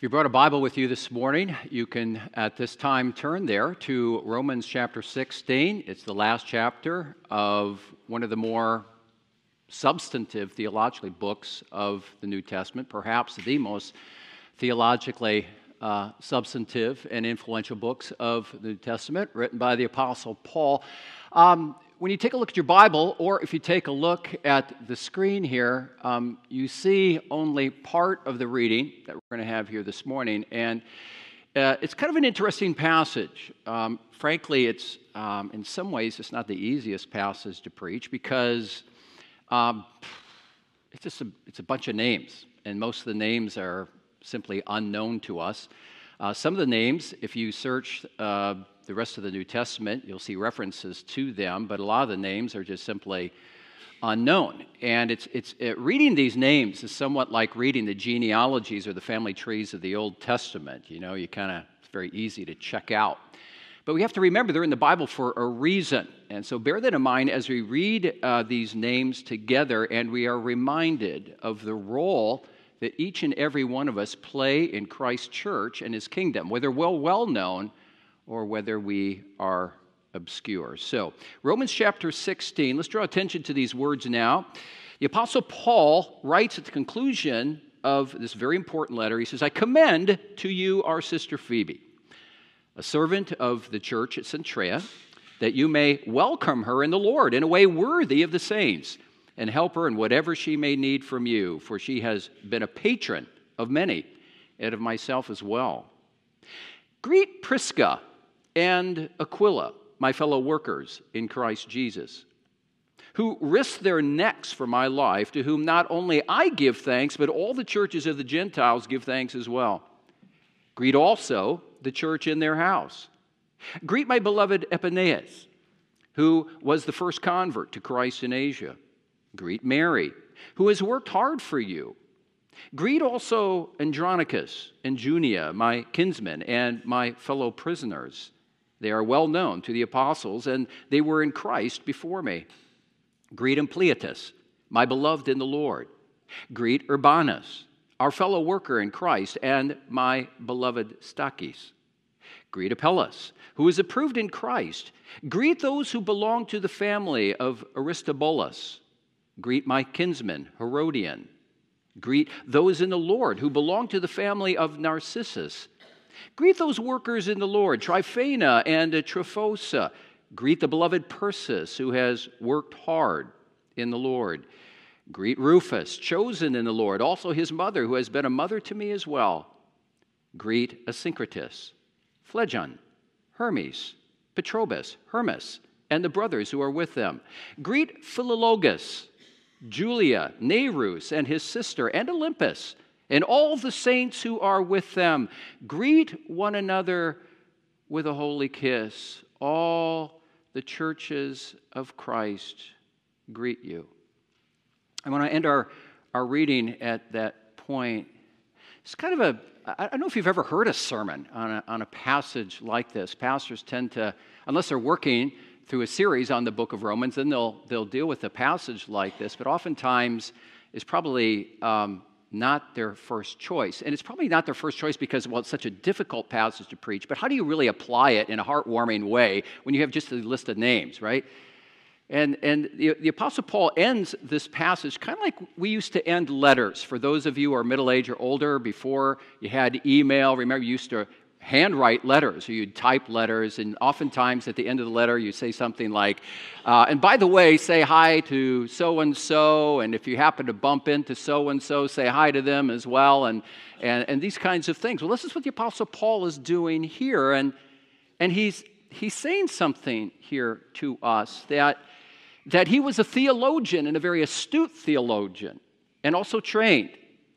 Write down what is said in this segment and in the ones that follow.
If you brought a Bible with you this morning, you can at this time turn there to Romans chapter 16. It's the last chapter of one of the more substantive theologically books of the New Testament, perhaps the most theologically uh, substantive and influential books of the New Testament, written by the Apostle Paul. Um, when you take a look at your Bible, or if you take a look at the screen here, um, you see only part of the reading that we're going to have here this morning. And uh, it's kind of an interesting passage. Um, frankly, it's um, in some ways it's not the easiest passage to preach because um, it's just a, it's a bunch of names, and most of the names are simply unknown to us. Uh, some of the names, if you search uh, the rest of the New Testament, you'll see references to them, but a lot of the names are just simply unknown. And it's, it's, it, reading these names is somewhat like reading the genealogies or the family trees of the Old Testament. You know, you kind of, it's very easy to check out. But we have to remember they're in the Bible for a reason. And so bear that in mind as we read uh, these names together and we are reminded of the role that each and every one of us play in Christ's church and his kingdom, whether well well known or whether we are obscure. So, Romans chapter 16, let's draw attention to these words now. The Apostle Paul writes at the conclusion of this very important letter, he says, I commend to you our sister Phoebe, a servant of the church at Cenchreae, that you may welcome her in the Lord in a way worthy of the saints, and help her in whatever she may need from you, for she has been a patron of many, and of myself as well. Greet Prisca and Aquila, my fellow workers in Christ Jesus, who risked their necks for my life, to whom not only I give thanks, but all the churches of the Gentiles give thanks as well. Greet also the church in their house. Greet my beloved Epaenetus, who was the first convert to Christ in Asia. Greet Mary, who has worked hard for you. Greet also Andronicus and Junia, my kinsmen and my fellow prisoners. They are well known to the apostles, and they were in Christ before me. Greet Ampliatus, my beloved in the Lord. Greet Urbanus, our fellow worker in Christ, and my beloved Stachys. Greet Apelles, who is approved in Christ. Greet those who belong to the family of Aristobulus. Greet my kinsman, Herodian. Greet those in the Lord who belong to the family of Narcissus. Greet those workers in the Lord, Tryphena and Tryphosa. Greet the beloved Persis, who has worked hard in the Lord. Greet Rufus, chosen in the Lord, also his mother, who has been a mother to me as well. Greet Asyncritus, Phlegon, Hermes, Patrobas, Hermas, and the brothers who are with them. Greet Philologus, Julia, Nereus, and his sister, and Olympas, and all the saints who are with them. Greet one another with a holy kiss. All the churches of Christ greet you. I want to end our, our reading at that point. It's kind of a, I don't know if you've ever heard a sermon on a, on a passage like this. Pastors tend to, unless they're working through a series on the book of Romans, then they'll, they'll deal with a passage like this. But oftentimes, it's probably um, not their first choice. And it's probably not their first choice because, well, it's such a difficult passage to preach, but how do you really apply it in a heartwarming way when you have just a list of names, right? And, and the, the Apostle Paul ends this passage kind of like we used to end letters. For those of you who are middle age or older, before you had email, remember you used to handwrite letters, or you'd type letters, and oftentimes at the end of the letter you say something like, uh, and by the way, say hi to so and so, and if you happen to bump into so and so, say hi to them as well, and, and, and these kinds of things. Well, this is what the Apostle Paul is doing here, and, and he's, he's saying something here to us that, that he was a theologian and a very astute theologian, and also trained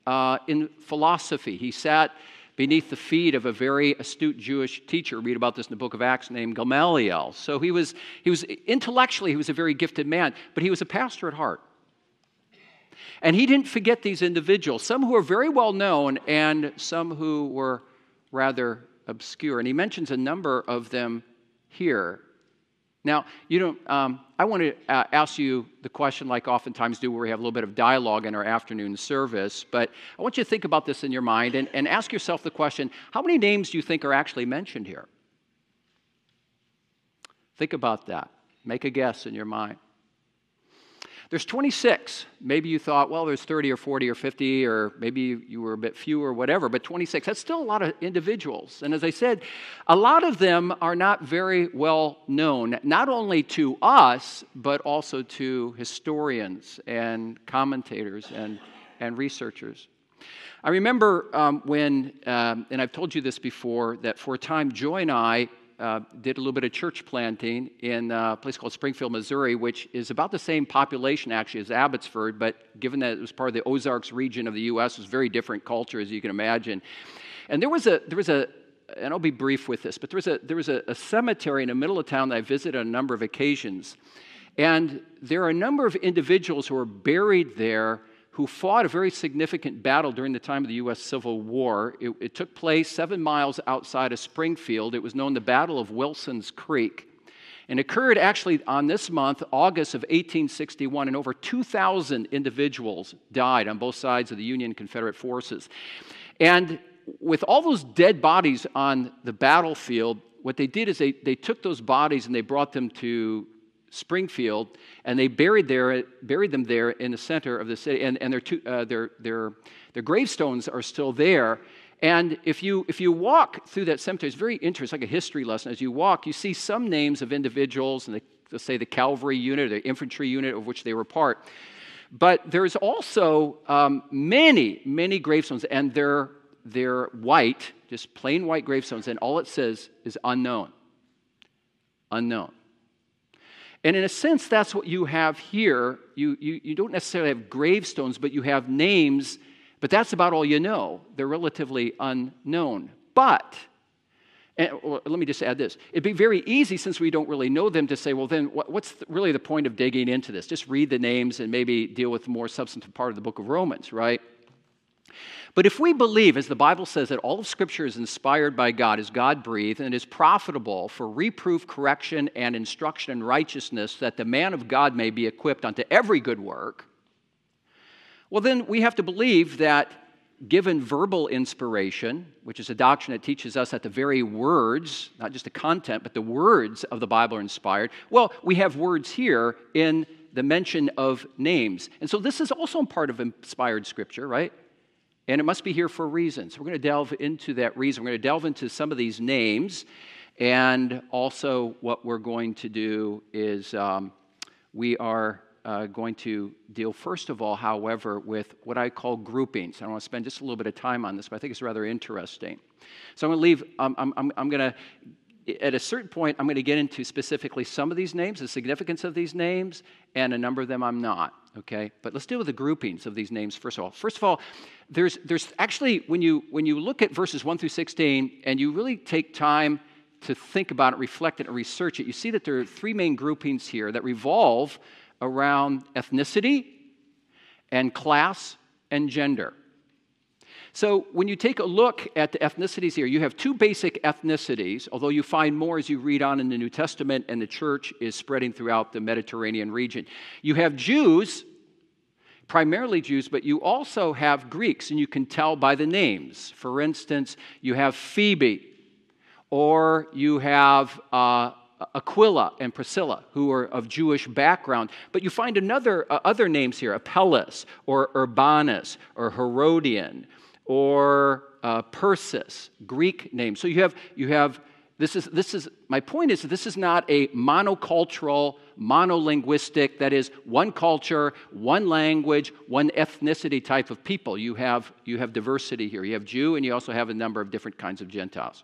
uh, in philosophy. He sat beneath the feet of a very astute Jewish teacher. Read about this in the book of Acts named Gamaliel. So he was, he was intellectually, he was a very gifted man, but he was a pastor at heart. And he didn't forget these individuals, some who are very well known and some who were rather obscure. And he mentions a number of them here. Now, you don't, um, I want to uh, ask you the question, like oftentimes do, where we have a little bit of dialogue in our afternoon service, but I want you to think about this in your mind and, and ask yourself the question how many names do you think are actually mentioned here? Think about that. Make a guess in your mind. There's 26. Maybe you thought, well, there's 30 or 40 or 50, or maybe you were a bit fewer whatever, but 26. That's still a lot of individuals. And as I said, a lot of them are not very well known, not only to us, but also to historians and commentators and, and researchers. I remember um, when, um, and I've told you this before, that for a time, Joy and I uh, did a little bit of church planting in a place called Springfield, Missouri, which is about the same population actually as Abbotsford, but given that it was part of the Ozarks region of the U.S., it was very different culture, as you can imagine. And there was a, there was a, and I'll be brief with this, but there was a, there was a, a cemetery in the middle of town that I visited on a number of occasions. And there are a number of individuals who are buried there who fought a very significant battle during the time of the U.S. Civil War. It, it, took place seven miles outside of Springfield. It was known the Battle of Wilson's Creek. And occurred actually on this month, August of 1861, and over 2,000 individuals died on both sides of the Union Confederate forces. And with all those dead bodies on the battlefield, what they did is they, they took those bodies and they brought them to Springfield, and they buried, there, buried them there in the center of the city. And, and their, two, uh, their, their, their gravestones are still there. And if you, if you walk through that cemetery, it's very interesting, like a history lesson. As you walk, you see some names of individuals, and they, say the cavalry unit, the infantry unit of which they were part. But there's also um, many, many gravestones, and they're, they're white, just plain white gravestones, and all it says is unknown. Unknown. And in a sense, that's what you have here. You, you, you don't necessarily have gravestones, but you have names, but that's about all you know. They're relatively unknown. But, and, well, let me just add this it'd be very easy, since we don't really know them, to say, well, then what, what's the, really the point of digging into this? Just read the names and maybe deal with the more substantive part of the book of Romans, right? But if we believe, as the Bible says, that all of Scripture is inspired by God, is God breathed, and is profitable for reproof, correction, and instruction in righteousness, that the man of God may be equipped unto every good work, well, then we have to believe that given verbal inspiration, which is a doctrine that teaches us that the very words, not just the content, but the words of the Bible are inspired, well, we have words here in the mention of names. And so this is also part of inspired scripture, right? And it must be here for a reason. So we're going to delve into that reason. We're going to delve into some of these names. And also, what we're going to do is um, we are uh, going to deal, first of all, however, with what I call groupings. I want to spend just a little bit of time on this, but I think it's rather interesting. So I'm going to leave, um, I'm, I'm, I'm going to at a certain point, I'm going to get into specifically some of these names, the significance of these names, and a number of them I'm not, okay? But let's deal with the groupings of these names first of all. First of all, there's, there's actually, when you, when you look at verses 1 through 16 and you really take time to think about it, reflect it, and research it, you see that there are three main groupings here that revolve around ethnicity and class and gender. So, when you take a look at the ethnicities here, you have two basic ethnicities, although you find more as you read on in the New Testament and the church is spreading throughout the Mediterranean region. You have Jews, primarily Jews, but you also have Greeks, and you can tell by the names. For instance, you have Phoebe, or you have uh, Aquila and Priscilla, who are of Jewish background. But you find another uh, other names here: Apelles, or Urbanus, or Herodian, or uh, Persis, Greek name. So you have, you have this is, this is, my point is this is not a monocultural, monolinguistic, that is, one culture, one language, one ethnicity type of people. You have, you have diversity here. You have Jew, and you also have a number of different kinds of Gentiles,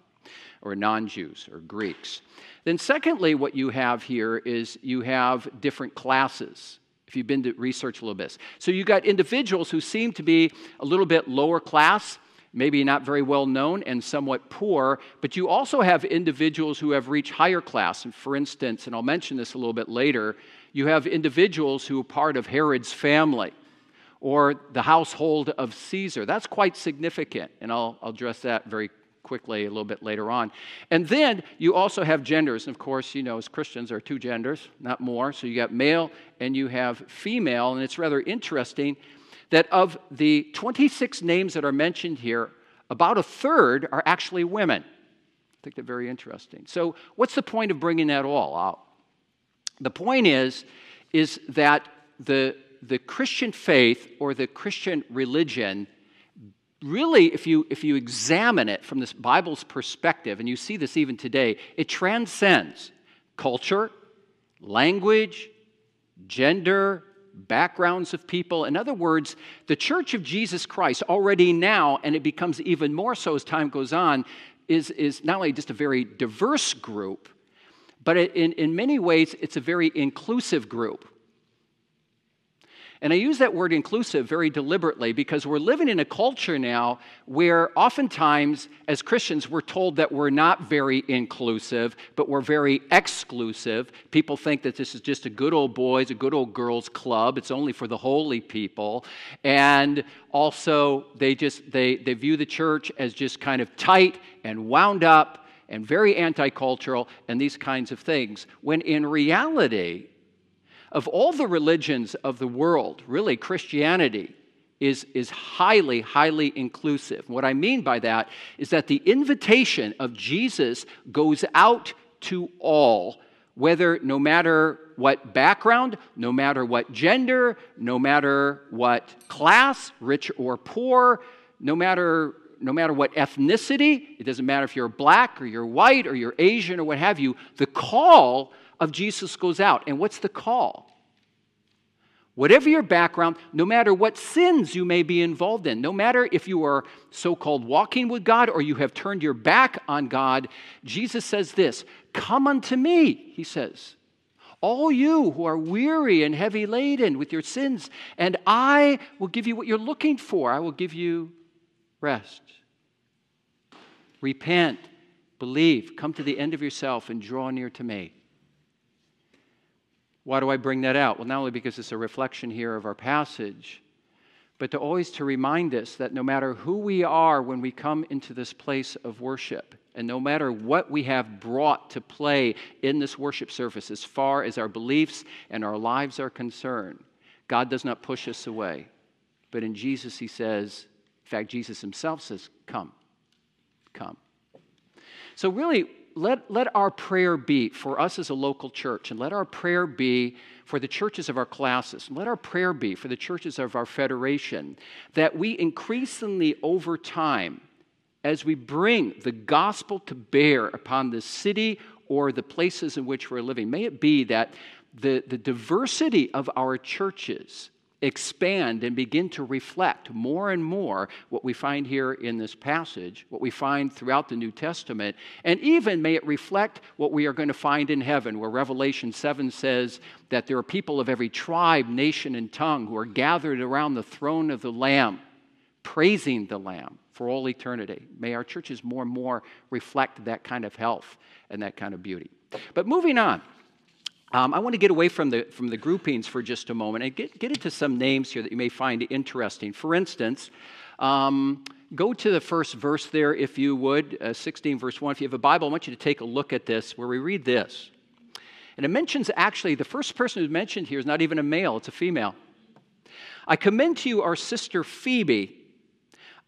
or non Jews, or Greeks. Then, secondly, what you have here is you have different classes if you've been to research a little bit. So you got individuals who seem to be a little bit lower class, maybe not very well known and somewhat poor, but you also have individuals who have reached higher class. And for instance, and I'll mention this a little bit later, you have individuals who are part of Herod's family or the household of Caesar. That's quite significant, and I'll, I'll address that very quickly a little bit later on. And then you also have genders. And of course, you know, as Christians, there are two genders, not more. So you got male and you have female. And it's rather interesting that of the 26 names that are mentioned here, about a third are actually women. I think they're very interesting. So, what's the point of bringing that all out? The point is, is that the, the Christian faith or the Christian religion really, if you, if you examine it from this Bible's perspective, and you see this even today, it transcends culture, language, gender, backgrounds of people. In other words, the Church of Jesus Christ already now, and it becomes even more so as time goes on, is, is not only just a very diverse group, but in, in many ways, it's a very inclusive group. And I use that word inclusive very deliberately because we're living in a culture now where oftentimes, as Christians, we're told that we're not very inclusive, but we're very exclusive. People think that this is just a good old boys, a good old girls club. It's only for the holy people. And also, they just they, they view the church as just kind of tight and wound up and very anti cultural and these kinds of things. When in reality, of all the religions of the world, really, Christianity is, is highly, highly inclusive. What I mean by that is that the invitation of Jesus goes out to all, whether no matter what background, no matter what gender, no matter what class, rich or poor, no matter no matter what ethnicity, it doesn't matter if you're black or you're white or you're Asian or what have you, the call of Jesus goes out. And what's the call? Whatever your background, no matter what sins you may be involved in, no matter if you are so called walking with God or you have turned your back on God, Jesus says this Come unto me, he says, all you who are weary and heavy laden with your sins, and I will give you what you're looking for. I will give you rest. Repent, believe, come to the end of yourself, and draw near to me. Why do I bring that out? Well, not only because it's a reflection here of our passage, but to always to remind us that no matter who we are when we come into this place of worship, and no matter what we have brought to play in this worship service, as far as our beliefs and our lives are concerned, God does not push us away. But in Jesus, He says, in fact, Jesus Himself says, Come, come. So, really, let, let our prayer be for us as a local church, and let our prayer be for the churches of our classes, and let our prayer be for the churches of our federation, that we increasingly over time, as we bring the gospel to bear upon the city or the places in which we're living, may it be that the, the diversity of our churches expand and begin to reflect more and more what we find here in this passage, what we find throughout the New Testament, and even may it reflect what we are going to find in heaven, where Revelation 7 says that there are people of every tribe, nation, and tongue who are gathered around the throne of the Lamb, praising the Lamb for all eternity. May our churches more and more reflect that kind of health and that kind of beauty. But moving on. Um, I want to get away from the, from the groupings for just a moment and get, get into some names here that you may find interesting. For instance, um, go to the first verse there, if you would, uh, 16, verse 1. If you have a Bible, I want you to take a look at this, where we read this. And it mentions actually, the first person who's mentioned here is not even a male, it's a female. I commend to you our sister Phoebe,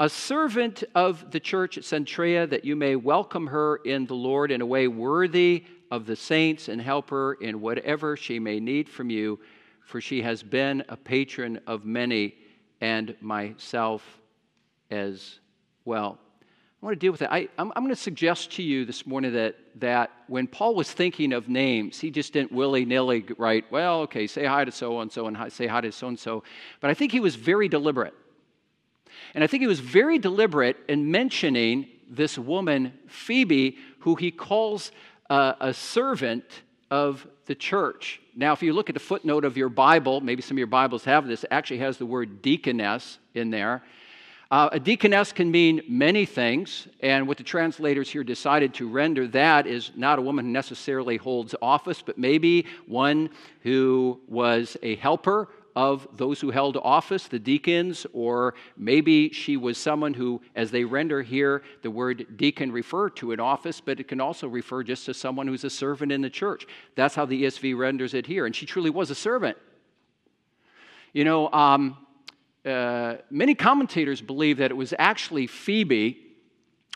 a servant of the church at Cenchreae, that you may welcome her in the Lord in a way worthy of the saints and help her in whatever she may need from you, for she has been a patron of many and myself as well. I want to deal with that. I, am going to suggest to you this morning that, that when Paul was thinking of names, he just didn't willy nilly write, well, okay, say hi to so and so and say hi to so and so. But I think he was very deliberate. And I think he was very deliberate in mentioning this woman, Phoebe, who he calls uh, a servant of the church. Now, if you look at the footnote of your Bible, maybe some of your Bibles have this, it actually has the word deaconess in there. Uh, a deaconess can mean many things, and what the translators here decided to render that is not a woman who necessarily holds office, but maybe one who was a helper of those who held office, the deacons, or maybe she was someone who, as they render here, the word deacon refer to an office, but it can also refer just to someone who's a servant in the church. That's how the ESV renders it here. And she truly was a servant. You know, um, uh, many commentators believe that it was actually Phoebe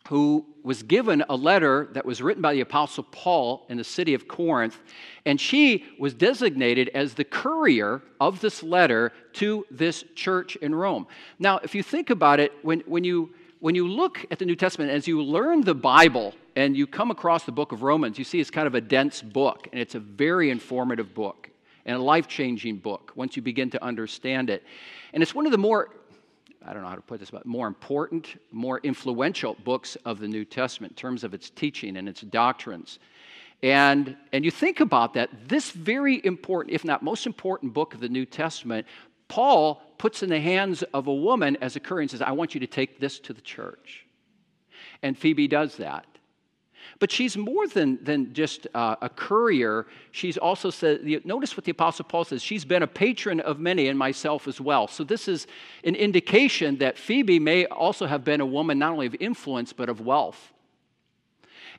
who was given a letter that was written by the Apostle Paul in the city of Corinth, and she was designated as the courier of this letter to this church in Rome. Now, if you think about it, when, when, you, when you look at the New Testament, as you learn the Bible and you come across the book of Romans, you see it's kind of a dense book, and it's a very informative book and a life changing book once you begin to understand it. And it's one of the more I don't know how to put this, but more important, more influential books of the New Testament in terms of its teaching and its doctrines. And, and you think about that, this very important, if not most important book of the New Testament, Paul puts in the hands of a woman as a courier and says, I want you to take this to the church. And Phoebe does that. But she's more than, than just uh, a courier. She's also said, notice what the Apostle Paul says, she's been a patron of many and myself as well. So this is an indication that Phoebe may also have been a woman not only of influence, but of wealth.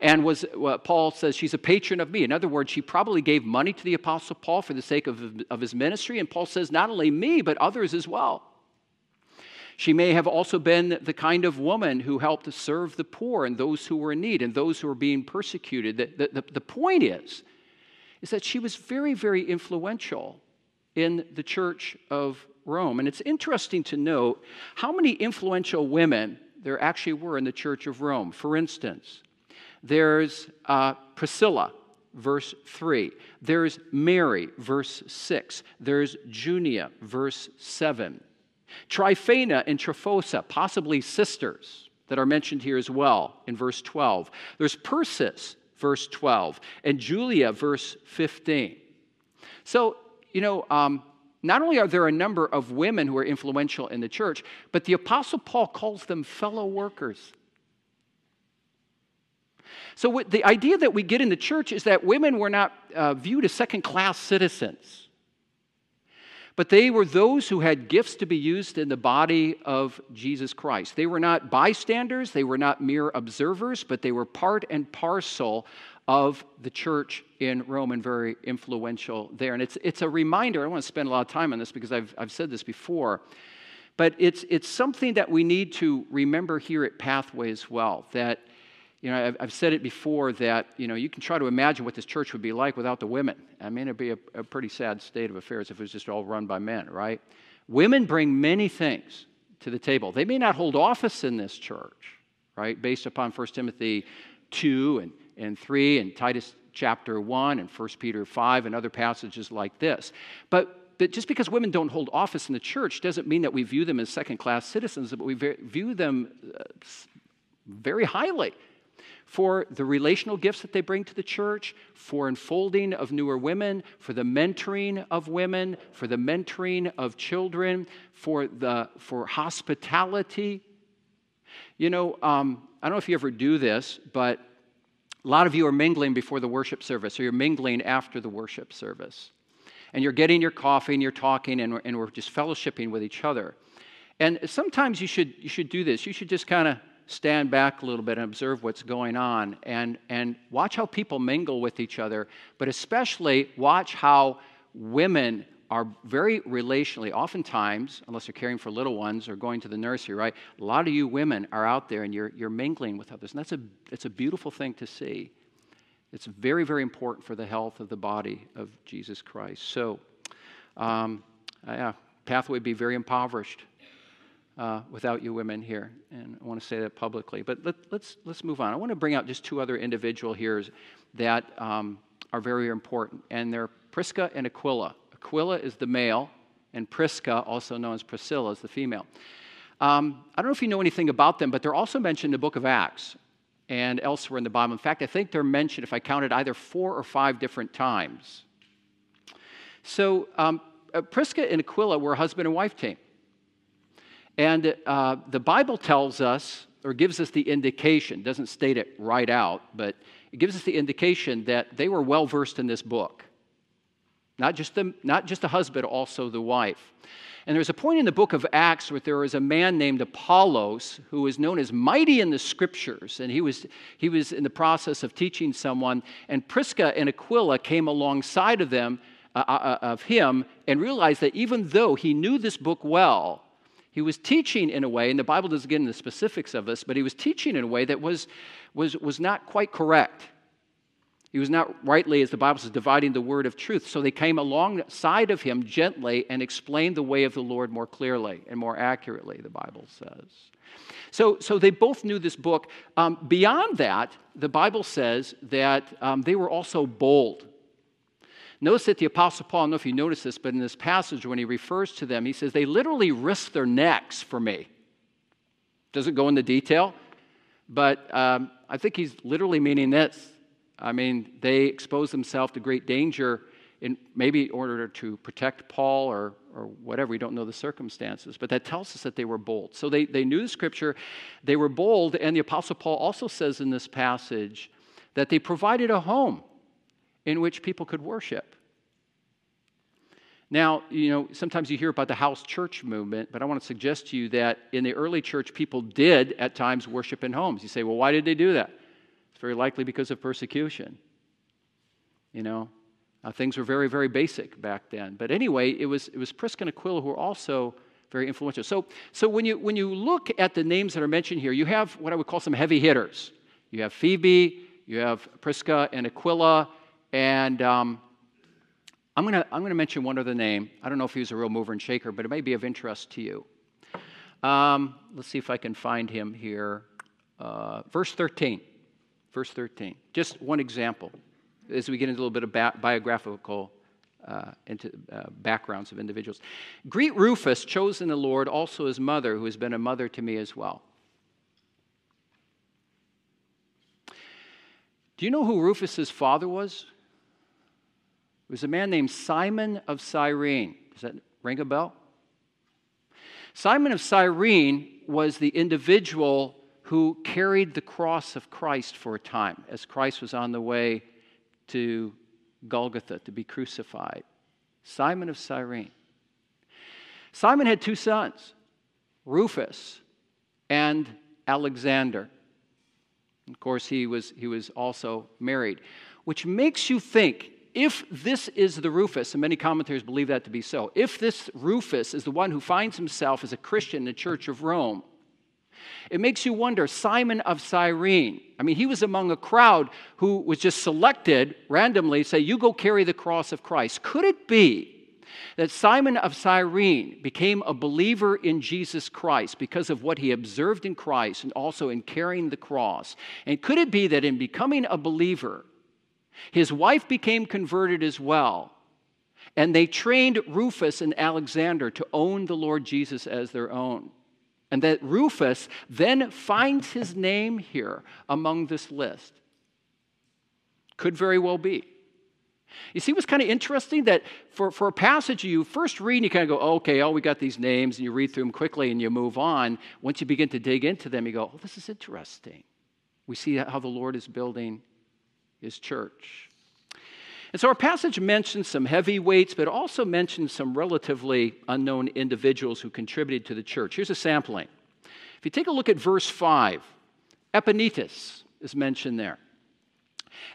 And was what Paul says she's a patron of me. In other words, she probably gave money to the Apostle Paul for the sake of, of his ministry. And Paul says, not only me, but others as well. She may have also been the kind of woman who helped serve the poor and those who were in need and those who were being persecuted. The, the, the point is, is that she was very, very influential in the church of Rome. And it's interesting to note how many influential women there actually were in the church of Rome. For instance, there's uh, Priscilla, verse 3. There's Mary, verse 6. There's Junia, verse 7. Tryphena and Tryphosa, possibly sisters, that are mentioned here as well in verse 12. There's Persis, verse 12, and Julia, verse 15. So, you know, um, not only are there a number of women who are influential in the church, but the Apostle Paul calls them fellow workers. So, the idea that we get in the church is that women were not uh, viewed as second class citizens. But they were those who had gifts to be used in the body of Jesus Christ. They were not bystanders, they were not mere observers, but they were part and parcel of the church in Rome and very influential there. And it's, it's a reminder, I don't want to spend a lot of time on this because I've, I've said this before, but it's, it's something that we need to remember here at Pathway as well. That you know, I've, I've, said it before that, you know, you can try to imagine what this church would be like without the women. I mean, it'd be a, a pretty sad state of affairs if it was just all run by men, right? Women bring many things to the table. They may not hold office in this church, right, based upon 1 Timothy 2 and, and 3 and Titus chapter 1 and 1 Peter 5 and other passages like this. But, but just because women don't hold office in the church doesn't mean that we view them as second class citizens, but we view them uh, very highly for the relational gifts that they bring to the church, for enfolding of newer women, for the mentoring of women, for the mentoring of children, for, the, for hospitality. You know, um, I don't know if you ever do this, but a lot of you are mingling before the worship service, or you're mingling after the worship service. And you're getting your coffee and you're talking and we're, and we're just fellowshipping with each other. And sometimes you should, you should do this. You should just kind of stand back a little bit and observe what's going on and, and watch how people mingle with each other, but especially watch how women are very relationally, oftentimes, unless they're caring for little ones or going to the nursery, right? A lot of you women are out there and you're, you're mingling with others. And that's a, it's a beautiful thing to see. It's very, very important for the health of the body of Jesus Christ. So, um, yeah, pathway be very impoverished uh, without you women here. And I want to say that publicly. But let, us let's, let's move on. I want to bring out just two other individual here that um, are very important, and they're Prisca and Aquila. Aquila is the male, and Prisca, also known as Priscilla, is the female. Um, I don't know if you know anything about them, but they're also mentioned in the book of Acts and elsewhere in the Bible. In fact, I think they're mentioned, if I counted, either four or five different times. So, um, uh, Prisca and Aquila were a husband and wife team. And uh, the Bible tells us, or gives us the indication, doesn't state it right out, but it gives us the indication that they were well versed in this book. Not just the, not just the husband, also the wife. And there's a point in the book of Acts where there was a man named Apollos who was known as mighty in the scriptures. And he was, he was in the process of teaching someone. And Prisca and Aquila came alongside of them, uh, uh, uh, of him, and realized that even though he knew this book well, he was teaching in a way, and the Bible doesn't get into the specifics of this, but he was teaching in a way that was, was, was not quite correct. He was not rightly, as the Bible says, dividing the word of truth. So they came alongside of him gently and explained the way of the Lord more clearly and more accurately, the Bible says. So, so they both knew this book. Um, beyond that, the Bible says that um, they were also bold. Notice that the Apostle Paul, I don't know if you notice this, but in this passage, when he refers to them, he says, They literally risked their necks for me. Doesn't go into detail, but um, I think he's literally meaning this I mean, they exposed themselves to great danger in maybe in order to protect Paul or, or whatever. We don't know the circumstances, but that tells us that they were bold. So they, they knew the scripture, they were bold, and the Apostle Paul also says in this passage that they provided a home in which people could worship. Now, you know, sometimes you hear about the house church movement, but I want to suggest to you that in the early church, people did at times worship in homes. You say, well, why did they do that? It's very likely because of persecution. You know, uh, things were very, very basic back then. But anyway, it was, it was Prisca and Aquila who were also very influential. So, so when, you, when you look at the names that are mentioned here, you have what I would call some heavy hitters. You have Phoebe, you have Prisca and Aquila, and um, I'm going to I'm gonna mention one other name. I don't know if he was a real mover and shaker, but it may be of interest to you. Um, let's see if I can find him here. Uh, verse 13. Verse 13. Just one example as we get into a little bit of bi- biographical uh, into uh, backgrounds of individuals. Greet Rufus, chosen the Lord, also his mother, who has been a mother to me as well. Do you know who Rufus's father was? It was a man named Simon of Cyrene. Does that ring a bell? Simon of Cyrene was the individual who carried the cross of Christ for a time as Christ was on the way to Golgotha to be crucified. Simon of Cyrene. Simon had two sons, Rufus and Alexander. Of course, he was, he was also married, which makes you think if this is the Rufus, and many commentators believe that to be so, if this Rufus is the one who finds himself as a Christian in the Church of Rome, it makes you wonder Simon of Cyrene. I mean, he was among a crowd who was just selected randomly, say, You go carry the cross of Christ. Could it be that Simon of Cyrene became a believer in Jesus Christ because of what he observed in Christ and also in carrying the cross? And could it be that in becoming a believer, his wife became converted as well? And they trained Rufus and Alexander to own the Lord Jesus as their own. And that Rufus then finds his name here among this list. Could very well be. You see what's kind of interesting? That for, for a passage you first read and you kind of go, oh, okay, oh, we got these names, and you read through them quickly and you move on. Once you begin to dig into them, you go, oh, this is interesting. We see how the Lord is building his church. And so our passage mentions some heavyweights, but also mentions some relatively unknown individuals who contributed to the church. Here's a sampling. If you take a look at verse 5, Epaenetus is mentioned there.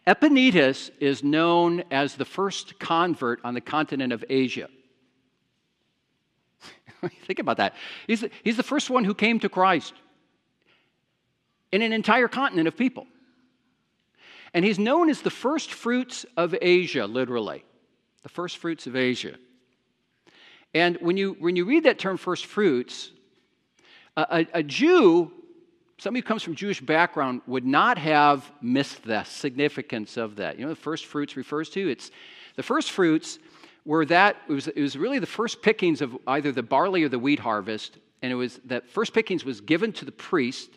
Epaenetus is known as the first convert on the continent of Asia. Think about that. He's the, he's the first one who came to Christ in an entire continent of people. And he's known as the first fruits of Asia, literally. The first fruits of Asia. And when you, when you read that term first fruits, a, a, Jew, somebody who comes from Jewish background, would not have missed the significance of that. You know, the first fruits refers to? It's the first fruits were that it was, it was really the first pickings of either the barley or the wheat harvest, and it was that first pickings was given to the priest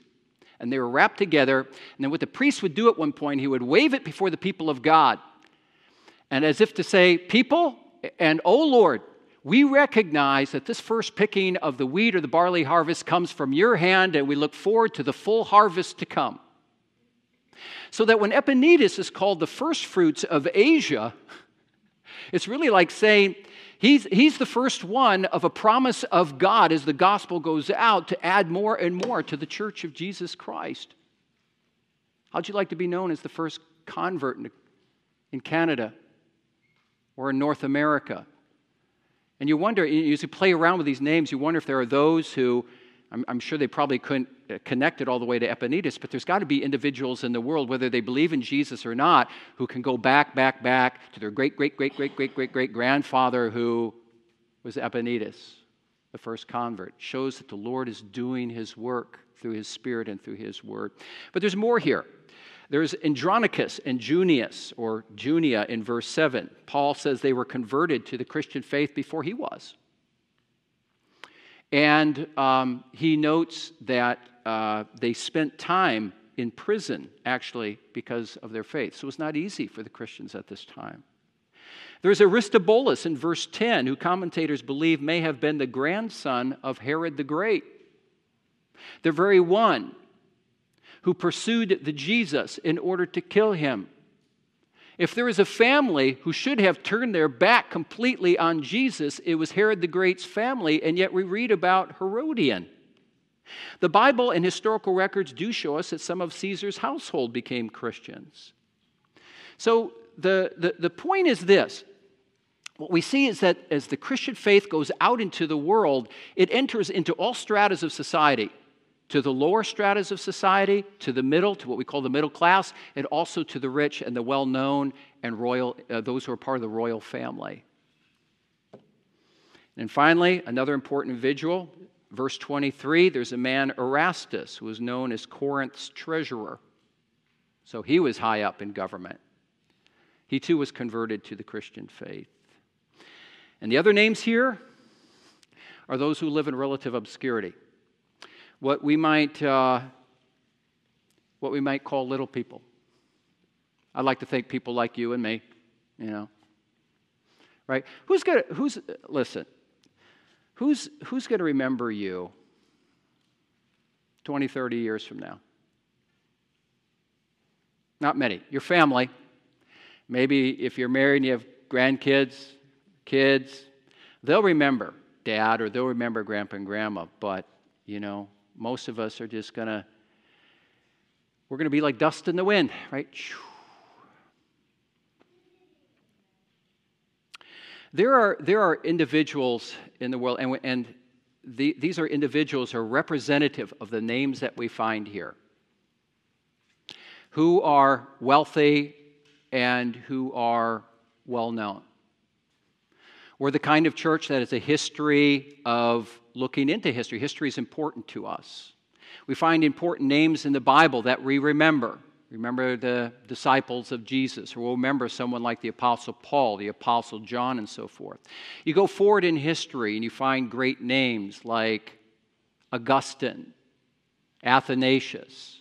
and they were wrapped together. And then what the priest would do at one point, he would wave it before the people of God. And as if to say, People, and oh Lord, we recognize that this first picking of the wheat or the barley harvest comes from your hand, and we look forward to the full harvest to come. So that when Epaenetus is called the first fruits of Asia, It's really like saying he's, he's the first one of a promise of God as the gospel goes out to add more and more to the church of Jesus Christ. How'd you like to be known as the first convert in, in Canada or in North America? And you wonder, as you play around with these names, you wonder if there are those who, I'm, I'm sure they probably couldn't uh, connect it all the way to Epaenetus, but there's got to be individuals in the world, whether they believe in Jesus or not, who can go back, back, back to their great, great, great, great, great, great, great grandfather who was Epaenetus, the first convert. Shows that the Lord is doing his work through his Spirit and through his word. But there's more here. There's Andronicus and Junius, or Junia in verse 7. Paul says they were converted to the Christian faith before he was. And um, he notes that uh, they spent time in prison, actually, because of their faith. So it was not easy for the Christians at this time. There's Aristobulus in verse 10, who commentators believe may have been the grandson of Herod the Great, the very one who pursued the Jesus in order to kill him. If there is a family who should have turned their back completely on Jesus, it was Herod the Great's family, and yet we read about Herodian. The Bible and historical records do show us that some of Caesar's household became Christians. So the, the, the point is this what we see is that as the Christian faith goes out into the world, it enters into all stratas of society to the lower stratas of society, to the middle, to what we call the middle class, and also to the rich and the well known and royal, uh, those who are part of the royal family. And finally, another important individual, verse 23, there's a man, Erastus, who was known as Corinth's treasurer. So he was high up in government. He too was converted to the Christian faith. And the other names here are those who live in relative obscurity what we might, uh, what we might call little people. I'd like to think people like you and me, you know. Right? Who's going to, who's, listen, who's, who's going to remember you 20, 30 years from now? Not many. Your family. Maybe if you're married and you have grandkids, kids, they'll remember dad or they'll remember grandpa and grandma, but, you know, most of us are just going to, we're going to be like dust in the wind, right? There are, there are individuals in the world, and, and the, these are individuals who are representative of the names that we find here, who are wealthy and who are well known. We're the kind of church that has a history of looking into history. History is important to us. We find important names in the Bible that we remember. Remember the disciples of Jesus, or we'll remember someone like the Apostle Paul, the Apostle John, and so forth. You go forward in history and you find great names like Augustine, Athanasius.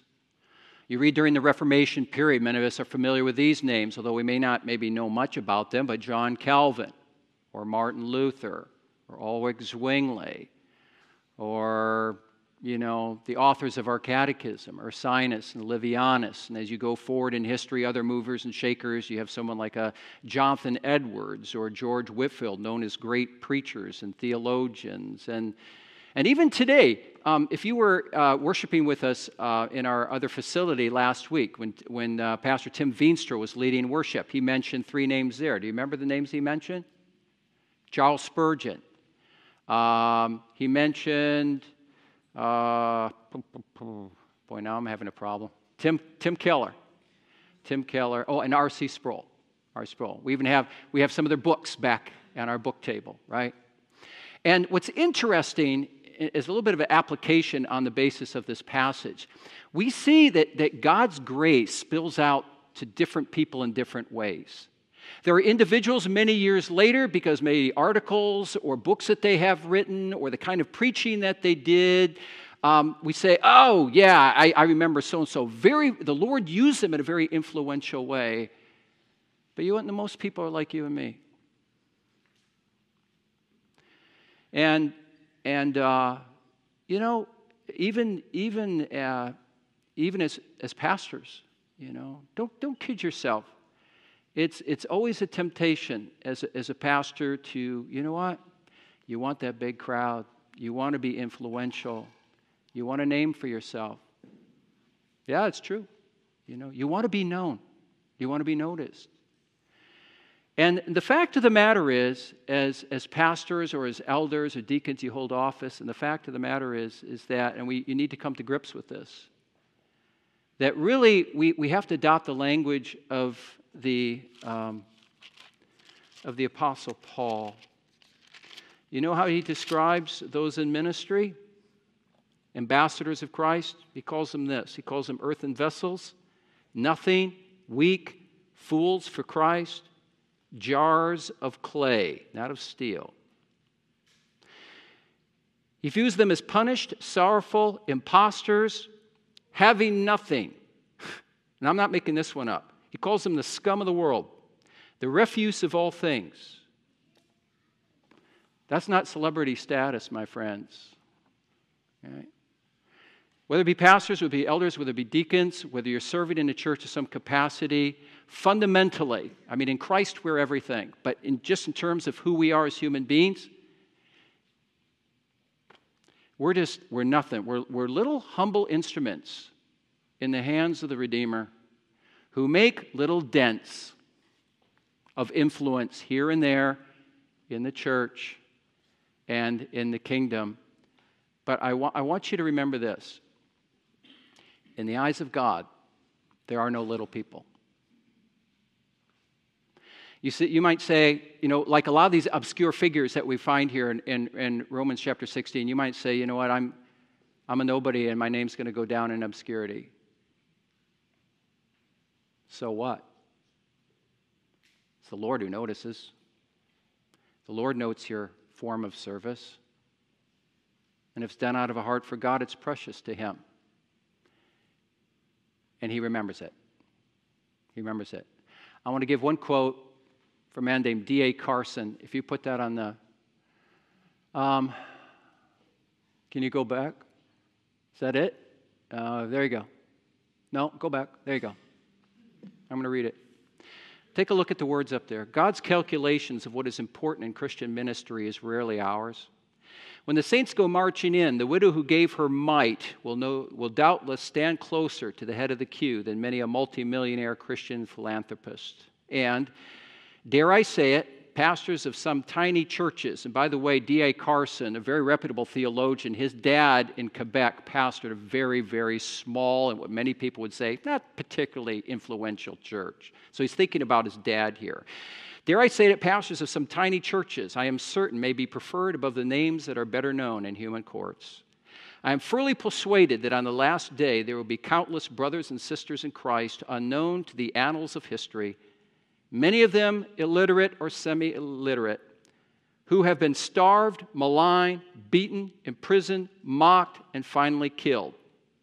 You read during the Reformation period, many of us are familiar with these names, although we may not maybe know much about them, but John Calvin, or Martin Luther, or Ulrich Zwingli, or you know, the authors of our catechism, Ursinus and Olevianus. And as you go forward in history, other movers and shakers, you have someone like a uh, Jonathan Edwards or George Whitefield known as great preachers and theologians. And, and even today, um, if you were uh, worshiping with us uh, in our other facility last week, when, when uh, Pastor Tim Veenstra was leading worship, he mentioned three names there. Do you remember the names he mentioned? Charles Spurgeon. Um, he mentioned, uh, boy, now I'm having a problem. Tim, Tim Keller. Tim Keller. Oh, and R.C. Sproul. R. Sproul. We even have, we have some of their books back on our book table, right? And what's interesting is a little bit of an application on the basis of this passage. We see that, that God's grace spills out to different people in different ways. There are individuals many years later, because maybe articles or books that they have written or the kind of preaching that they did, um, we say, oh, yeah, I, I remember so and so. Very, the Lord used them in a very influential way. But you know, most people are like you and me. And, and uh, you know, even, even, uh, even as, as pastors, you know, don't, don't kid yourself It's, it's always a temptation as a, as a pastor to, you know what? You want that big crowd. You want to be influential. You want a name for yourself. Yeah, it's true. You know, you want to be known. You want to be noticed. And the fact of the matter is, as, as pastors or as elders or deacons, you hold office, and the fact of the matter is, is that, and we, you need to come to grips with this, that really we, we have to adopt the language of the, um, of the Apostle Paul. You know how he describes those in ministry? Ambassadors of Christ? He calls them this. He calls them earthen vessels, nothing, weak, fools for Christ jars of clay, not of steel. He views them as punished, sorrowful, impostors, having nothing. And I'm not making this one up. He calls them the scum of the world, the refuse of all things. That's not celebrity status, my friends. Whether it be pastors, whether it be elders, whether it be deacons, whether you're serving in a church of some capacity, fundamentally, I mean, in Christ we're everything, but in just in terms of who we are as human beings, we're just, we're nothing. We're, we're little humble instruments in the hands of the Redeemer who make little dents of influence here and there in the church and in the kingdom. But I, wa- I want you to remember this. In the eyes of God, there are no little people. You, see, you might say, you know, like a lot of these obscure figures that we find here in, in, in Romans chapter 16, you might say, you know what, I'm, I'm a nobody and my name's going to go down in obscurity. So what? It's the Lord who notices. The Lord notes your form of service. And if it's done out of a heart for God, it's precious to Him. And He remembers it. He remembers it. I want to give one quote from a man named D.A. Carson. If you put that on the. Um, can you go back? Is that it? Uh, there you go. No, go back. There you go. I'm going to read it. Take a look at the words up there. God's calculations of what is important in Christian ministry is rarely ours. When the saints go marching in, the widow who gave her mite will, know, will doubtless stand closer to the head of the queue than many a multimillionaire Christian philanthropist. And dare I say it, pastors of some tiny churches. And by the way, D.A. Carson, a very reputable theologian, his dad in Quebec pastored a very, very small and what many people would say, not particularly influential church. So he's thinking about his dad here. Dare I say that pastors of some tiny churches, I am certain, may be preferred above the names that are better known in human courts. I am fully persuaded that on the last day there will be countless brothers and sisters in Christ unknown to the annals of history many of them illiterate or semi illiterate, who have been starved, maligned, beaten, imprisoned, mocked, and finally killed,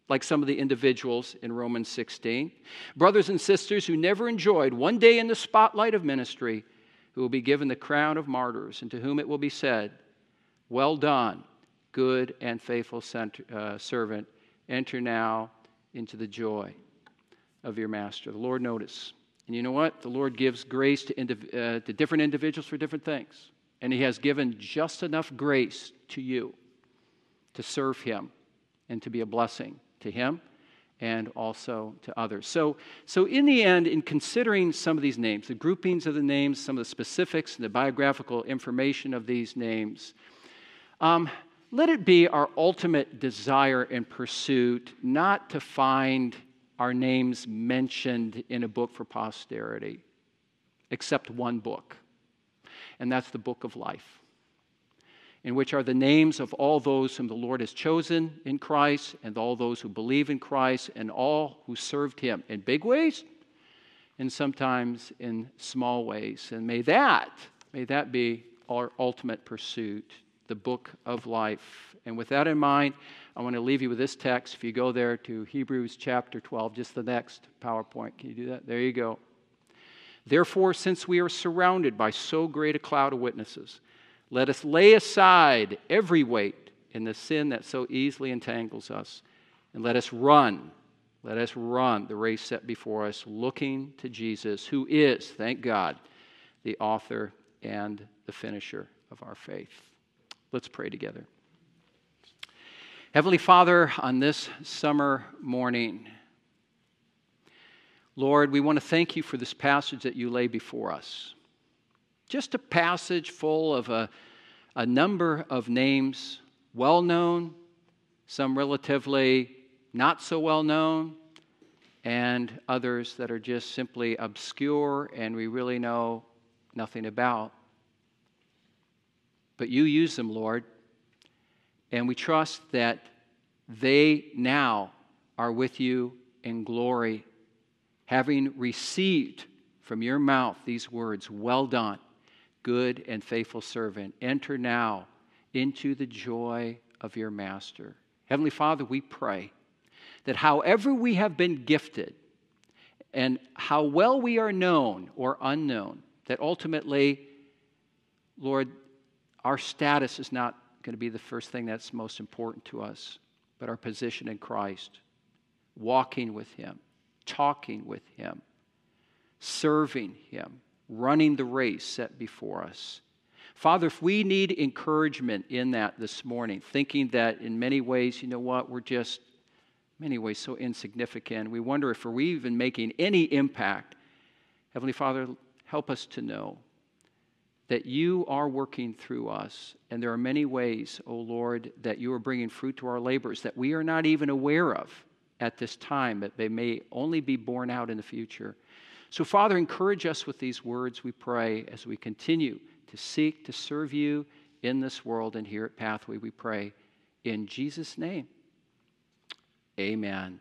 like some of the individuals in Romans 16. Brothers and sisters who never enjoyed one day in the spotlight of ministry, who will be given the crown of martyrs, and to whom it will be said, Well done, good and faithful uh, servant. Enter now into the joy of your master. The Lord notice and you know what? The Lord gives grace to, indiv- uh, to different individuals for different things. And He has given just enough grace to you to serve Him and to be a blessing to Him and also to others. So, so in the end, in considering some of these names, the groupings of the names, some of the specifics, and the biographical information of these names, um, let it be our ultimate desire and pursuit not to find our names mentioned in a book for posterity, except one book, and that's the book of life, in which are the names of all those whom the Lord has chosen in Christ, and all those who believe in Christ, and all who served him in big ways and sometimes in small ways. And may that, may that be our ultimate pursuit, the book of life. And with that in mind, I want to leave you with this text. If you go there to Hebrews chapter 12, just the next PowerPoint, can you do that? There you go. Therefore, since we are surrounded by so great a cloud of witnesses, let us lay aside every weight and the sin that so easily entangles us, and let us run Let us run the race set before us, looking to Jesus, who is, thank God, the author and the finisher of our faith. Let's pray together. Heavenly Father, on this summer morning, Lord, we want to thank you for this passage that you lay before us. Just a passage full of a, a number of names, well known, some relatively not so well known, and others that are just simply obscure and we really know nothing about. But you use them, Lord, and we trust that they now are with you in glory, having received from your mouth these words Well done, good and faithful servant. Enter now into the joy of your master. Heavenly Father, we pray that however we have been gifted and how well we are known or unknown, that ultimately, Lord, our status is not going to be the first thing that's most important to us, but our position in Christ, walking with Him, talking with Him, serving Him, running the race set before us. Father, if we need encouragement in that this morning, thinking that in many ways, you know what, we're just many ways so insignificant. We wonder if we're even making any impact. Heavenly Father, help us to know that you are working through us. And there are many ways, O oh Lord, that you are bringing fruit to our labors that we are not even aware of at this time, that they may only be borne out in the future. So, Father, encourage us with these words, we pray, as we continue to seek to serve you in this world and here at Pathway, we pray. In Jesus' name. Amen.